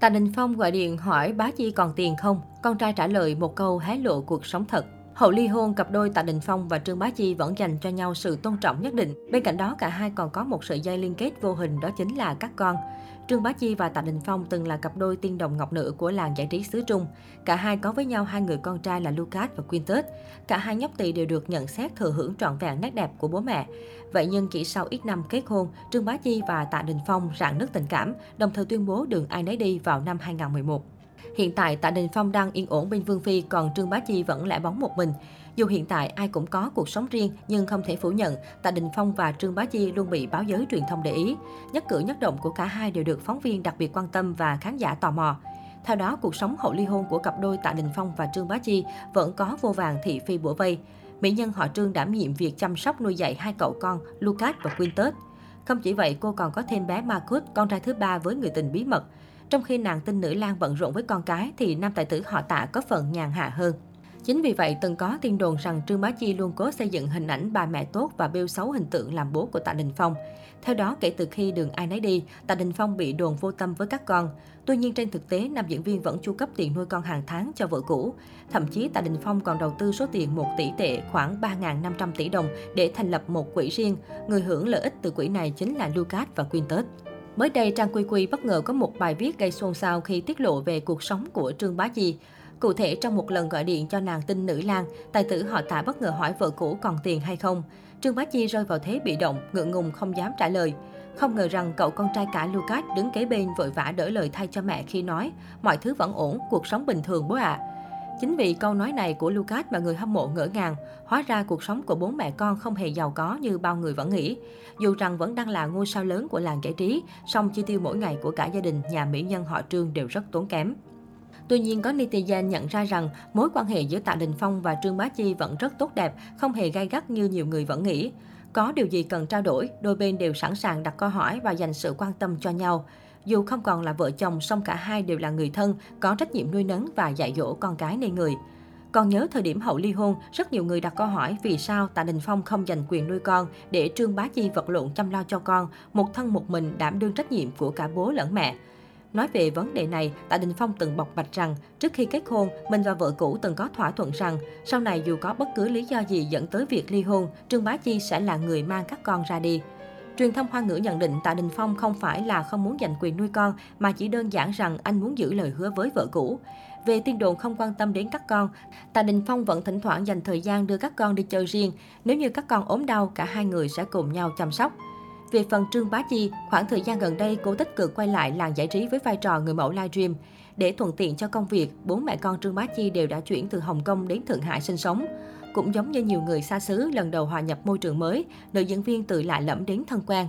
Tạ Đình Phong gọi điện hỏi bá Chi còn tiền không? Con trai trả lời một câu hé lộ cuộc sống thật. Hậu ly hôn, cặp đôi Tạ Đình Phong và Trương Bá Chi vẫn dành cho nhau sự tôn trọng nhất định. Bên cạnh đó, cả hai còn có một sợi dây liên kết vô hình đó chính là các con. Trương Bá Chi và Tạ Đình Phong từng là cặp đôi tiên đồng ngọc nữ của làng giải trí xứ Trung. Cả hai có với nhau hai người con trai là Lucas và Quintus. Cả hai nhóc tỳ đều được nhận xét thừa hưởng trọn vẹn nét đẹp của bố mẹ. Vậy nhưng chỉ sau ít năm kết hôn, Trương Bá Chi và Tạ Đình Phong rạn nứt tình cảm, đồng thời tuyên bố đường ai nấy đi vào năm 2011. Hiện tại Tạ Đình Phong đang yên ổn bên Vương Phi, còn Trương Bá Chi vẫn lẻ bóng một mình. Dù hiện tại ai cũng có cuộc sống riêng, nhưng không thể phủ nhận, Tạ Đình Phong và Trương Bá Chi luôn bị báo giới truyền thông để ý. Nhất cử nhất động của cả hai đều được phóng viên đặc biệt quan tâm và khán giả tò mò. Theo đó, cuộc sống hậu ly hôn của cặp đôi Tạ Đình Phong và Trương Bá Chi vẫn có vô vàng thị phi bủa vây. Mỹ nhân họ Trương đảm nhiệm việc chăm sóc nuôi dạy hai cậu con Lucas và Quintus. Không chỉ vậy, cô còn có thêm bé Marcus, con trai thứ ba với người tình bí mật. Trong khi nàng tinh nữ Lan bận rộn với con cái, thì nam tài tử họ tạ có phần nhàn hạ hơn. Chính vì vậy, từng có tin đồn rằng Trương Bá Chi luôn cố xây dựng hình ảnh bà mẹ tốt và bêu xấu hình tượng làm bố của Tạ Đình Phong. Theo đó, kể từ khi đường ai nấy đi, Tạ Đình Phong bị đồn vô tâm với các con. Tuy nhiên trên thực tế, nam diễn viên vẫn chu cấp tiền nuôi con hàng tháng cho vợ cũ. Thậm chí Tạ Đình Phong còn đầu tư số tiền 1 tỷ tệ, khoảng 3.500 tỷ đồng để thành lập một quỹ riêng. Người hưởng lợi ích từ quỹ này chính là Lucas và Quintus. Mới đây, Trang Quy Quy bất ngờ có một bài viết gây xôn xao khi tiết lộ về cuộc sống của Trương Bá Chi. Cụ thể, trong một lần gọi điện cho nàng tinh nữ Lan, tài tử họ tạ bất ngờ hỏi vợ cũ còn tiền hay không. Trương Bá Chi rơi vào thế bị động, ngượng ngùng không dám trả lời. Không ngờ rằng cậu con trai cả Lucas đứng kế bên vội vã đỡ lời thay cho mẹ khi nói mọi thứ vẫn ổn, cuộc sống bình thường bố ạ. À. Chính vì câu nói này của Lucas mà người hâm mộ ngỡ ngàng, hóa ra cuộc sống của bốn mẹ con không hề giàu có như bao người vẫn nghĩ. Dù rằng vẫn đang là ngôi sao lớn của làng giải trí, song chi tiêu mỗi ngày của cả gia đình nhà mỹ nhân họ Trương đều rất tốn kém. Tuy nhiên, có netizen nhận ra rằng mối quan hệ giữa Tạ Đình Phong và Trương Bá Chi vẫn rất tốt đẹp, không hề gai gắt như nhiều người vẫn nghĩ. Có điều gì cần trao đổi, đôi bên đều sẵn sàng đặt câu hỏi và dành sự quan tâm cho nhau. Dù không còn là vợ chồng, song cả hai đều là người thân, có trách nhiệm nuôi nấng và dạy dỗ con cái nên người. Còn nhớ thời điểm hậu ly hôn, rất nhiều người đặt câu hỏi vì sao Tạ Đình Phong không dành quyền nuôi con để Trương Bá Chi vật lộn chăm lo cho con, một thân một mình đảm đương trách nhiệm của cả bố lẫn mẹ. Nói về vấn đề này, Tạ Đình Phong từng bộc bạch rằng trước khi kết hôn, mình và vợ cũ từng có thỏa thuận rằng sau này dù có bất cứ lý do gì dẫn tới việc ly hôn, Trương Bá Chi sẽ là người mang các con ra đi. Truyền thông Hoa ngữ nhận định Tạ Đình Phong không phải là không muốn giành quyền nuôi con, mà chỉ đơn giản rằng anh muốn giữ lời hứa với vợ cũ. Về tin đồn không quan tâm đến các con, Tạ Đình Phong vẫn thỉnh thoảng dành thời gian đưa các con đi chơi riêng. Nếu như các con ốm đau, cả hai người sẽ cùng nhau chăm sóc. Về phần Trương Bá Chi, khoảng thời gian gần đây cô tích cực quay lại làng giải trí với vai trò người mẫu livestream. Để thuận tiện cho công việc, bốn mẹ con Trương Bá Chi đều đã chuyển từ Hồng Kông đến Thượng Hải sinh sống. Cũng giống như nhiều người xa xứ lần đầu hòa nhập môi trường mới, nữ diễn viên tự lạ lẫm đến thân quen.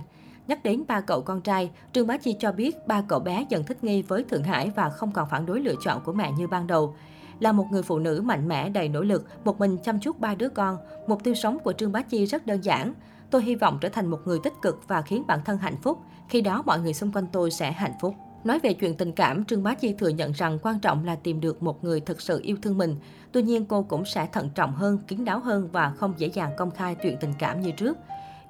Nhắc đến ba cậu con trai, Trương Bá Chi cho biết ba cậu bé dần thích nghi với Thượng Hải và không còn phản đối lựa chọn của mẹ như ban đầu. Là một người phụ nữ mạnh mẽ đầy nỗ lực, một mình chăm chút ba đứa con, mục tiêu sống của Trương Bá Chi rất đơn giản. Tôi hy vọng trở thành một người tích cực và khiến bản thân hạnh phúc. Khi đó mọi người xung quanh tôi sẽ hạnh phúc. Nói về chuyện tình cảm, Trương Bá Chi thừa nhận rằng quan trọng là tìm được một người thực sự yêu thương mình. Tuy nhiên cô cũng sẽ thận trọng hơn, kín đáo hơn và không dễ dàng công khai chuyện tình cảm như trước.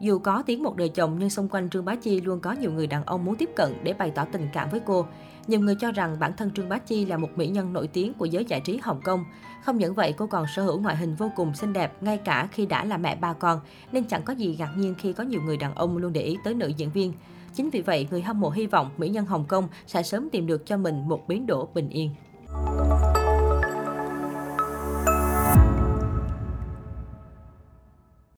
Dù có tiếng một đời chồng nhưng xung quanh Trương Bá Chi luôn có nhiều người đàn ông muốn tiếp cận để bày tỏ tình cảm với cô. Nhiều người cho rằng bản thân Trương Bá Chi là một mỹ nhân nổi tiếng của giới giải trí Hồng Kông. Không những vậy, cô còn sở hữu ngoại hình vô cùng xinh đẹp ngay cả khi đã là mẹ ba con, nên chẳng có gì ngạc nhiên khi có nhiều người đàn ông luôn để ý tới nữ diễn viên. Chính vì vậy, người hâm mộ hy vọng mỹ nhân Hồng Kông sẽ sớm tìm được cho mình một biến đổ bình yên.